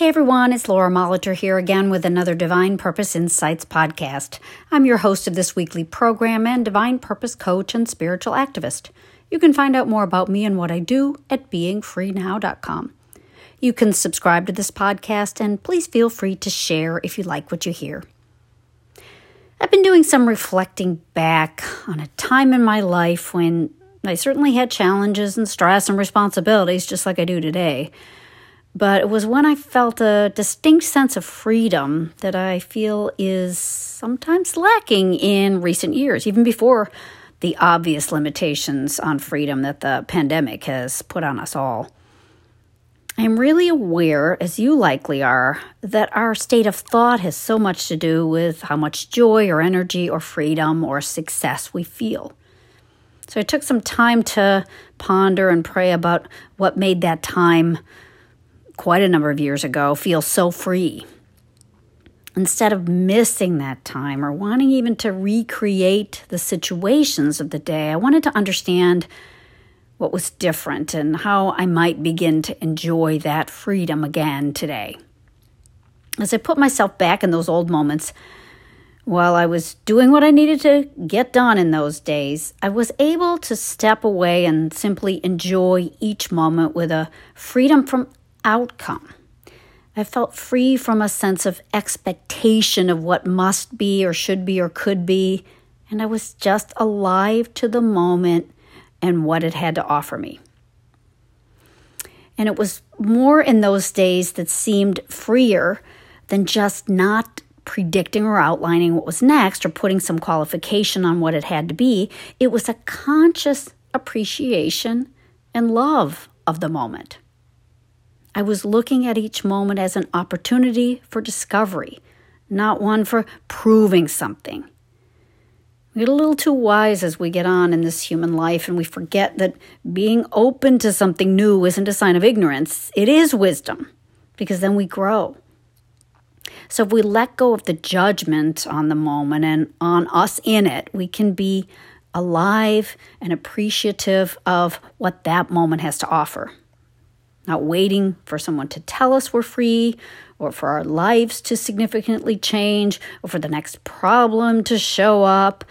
Hey everyone, it's Laura Molitor here again with another Divine Purpose Insights podcast. I'm your host of this weekly program and Divine Purpose coach and spiritual activist. You can find out more about me and what I do at beingfreenow.com. You can subscribe to this podcast and please feel free to share if you like what you hear. I've been doing some reflecting back on a time in my life when I certainly had challenges and stress and responsibilities just like I do today. But it was when I felt a distinct sense of freedom that I feel is sometimes lacking in recent years, even before the obvious limitations on freedom that the pandemic has put on us all. I am really aware, as you likely are, that our state of thought has so much to do with how much joy or energy or freedom or success we feel. So I took some time to ponder and pray about what made that time quite a number of years ago feel so free. Instead of missing that time or wanting even to recreate the situations of the day, I wanted to understand what was different and how I might begin to enjoy that freedom again today. As I put myself back in those old moments, while I was doing what I needed to get done in those days, I was able to step away and simply enjoy each moment with a freedom from outcome. I felt free from a sense of expectation of what must be or should be or could be, and I was just alive to the moment and what it had to offer me. And it was more in those days that seemed freer than just not predicting or outlining what was next or putting some qualification on what it had to be. It was a conscious appreciation and love of the moment. I was looking at each moment as an opportunity for discovery, not one for proving something. We get a little too wise as we get on in this human life, and we forget that being open to something new isn't a sign of ignorance. It is wisdom, because then we grow. So if we let go of the judgment on the moment and on us in it, we can be alive and appreciative of what that moment has to offer not waiting for someone to tell us we're free or for our lives to significantly change or for the next problem to show up,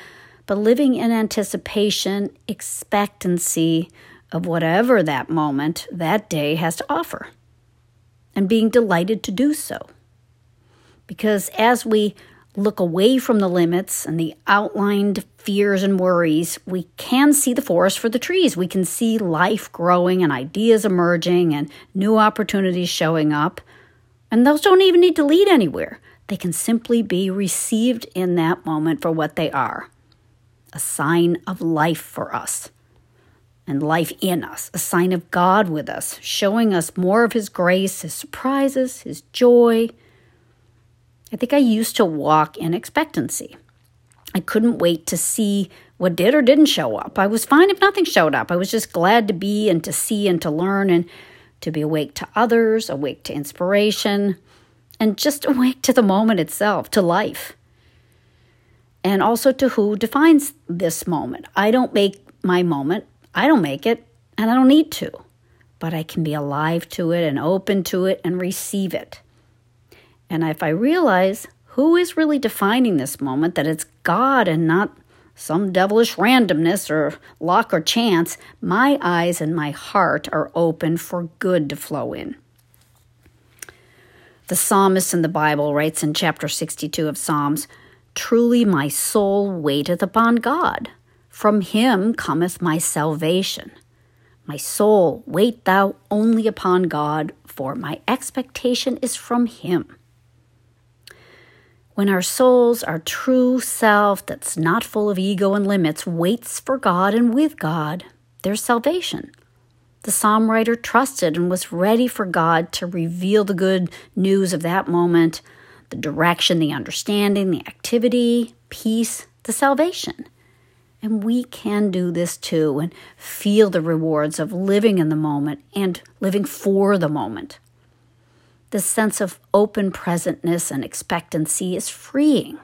but living in anticipation, expectancy of whatever that moment, that day has to offer, and being delighted to do so. Because as we look away from the limits and the outlined fears and worries, we can see the forest for the trees. We can see life growing and ideas emerging and new opportunities showing up. And those don't even need to lead anywhere. They can simply be received in that moment for what they are a sign of life for us and life in us, a sign of God with us, showing us more of His grace, His surprises, His joy I think I used to walk in expectancy. I couldn't wait to see what did or didn't show up. I was fine if nothing showed up. I was just glad to be and to see and to learn and to be awake to others, awake to inspiration, and just awake to the moment itself, to life. And also to who defines this moment. I don't make my moment, I don't make it, and I don't need to. But I can be alive to it and open to it and receive it. And if I realize who is really defining this moment, that it's God and not some devilish randomness or luck or chance, my eyes and my heart are open for good to flow in. The psalmist in the Bible writes in chapter 62 of Psalms Truly my soul waiteth upon God. From him cometh my salvation. My soul, wait thou only upon God, for my expectation is from him when our souls, our true self that's not full of ego and limits, waits for God and with God, there's salvation. The psalm writer trusted and was ready for God to reveal the good news of that moment, the direction, the understanding, the activity, peace, the salvation. And we can do this too and feel the rewards of living in the moment and living for the moment. This sense of open presentness and expectancy is freeing.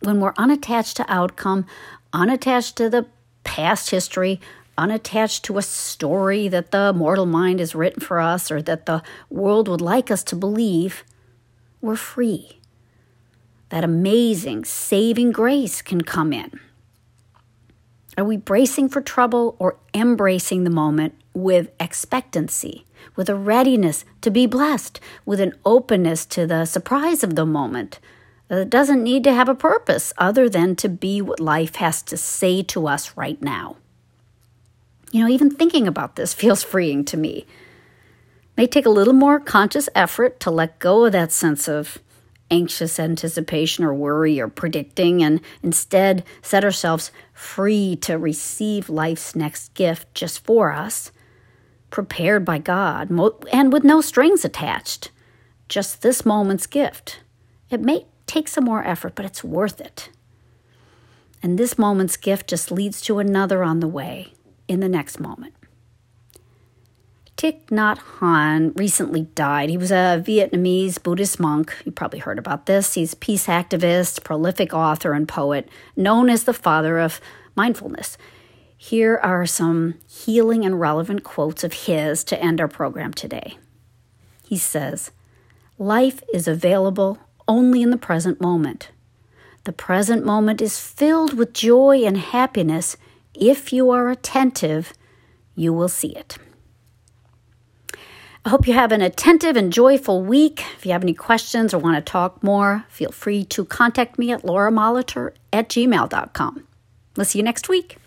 When we're unattached to outcome, unattached to the past history, unattached to a story that the mortal mind has written for us or that the world would like us to believe, we're free. That amazing saving grace can come in. Are we bracing for trouble or embracing the moment with expectancy, with a readiness to be blessed, with an openness to the surprise of the moment? Uh, it doesn't need to have a purpose other than to be what life has to say to us right now. You know, even thinking about this feels freeing to me. May take a little more conscious effort to let go of that sense of anxious anticipation or worry or predicting and instead set ourselves free to receive life's next gift just for us, prepared by God and with no strings attached. Just this moment's gift. It may take some more effort, but it's worth it. And this moment's gift just leads to another on the way in the next moment. Thich Nhat Hanh recently died. He was a Vietnamese Buddhist monk. You probably heard about this. He's a peace activist, prolific author, and poet, known as the father of mindfulness. Here are some healing and relevant quotes of his to end our program today. He says, Life is available only in the present moment. The present moment is filled with joy and happiness. If you are attentive, you will see it. I hope you have an attentive and joyful week. If you have any questions or want to talk more, feel free to contact me at lauramolitor at gmail.com. We'll see you next week.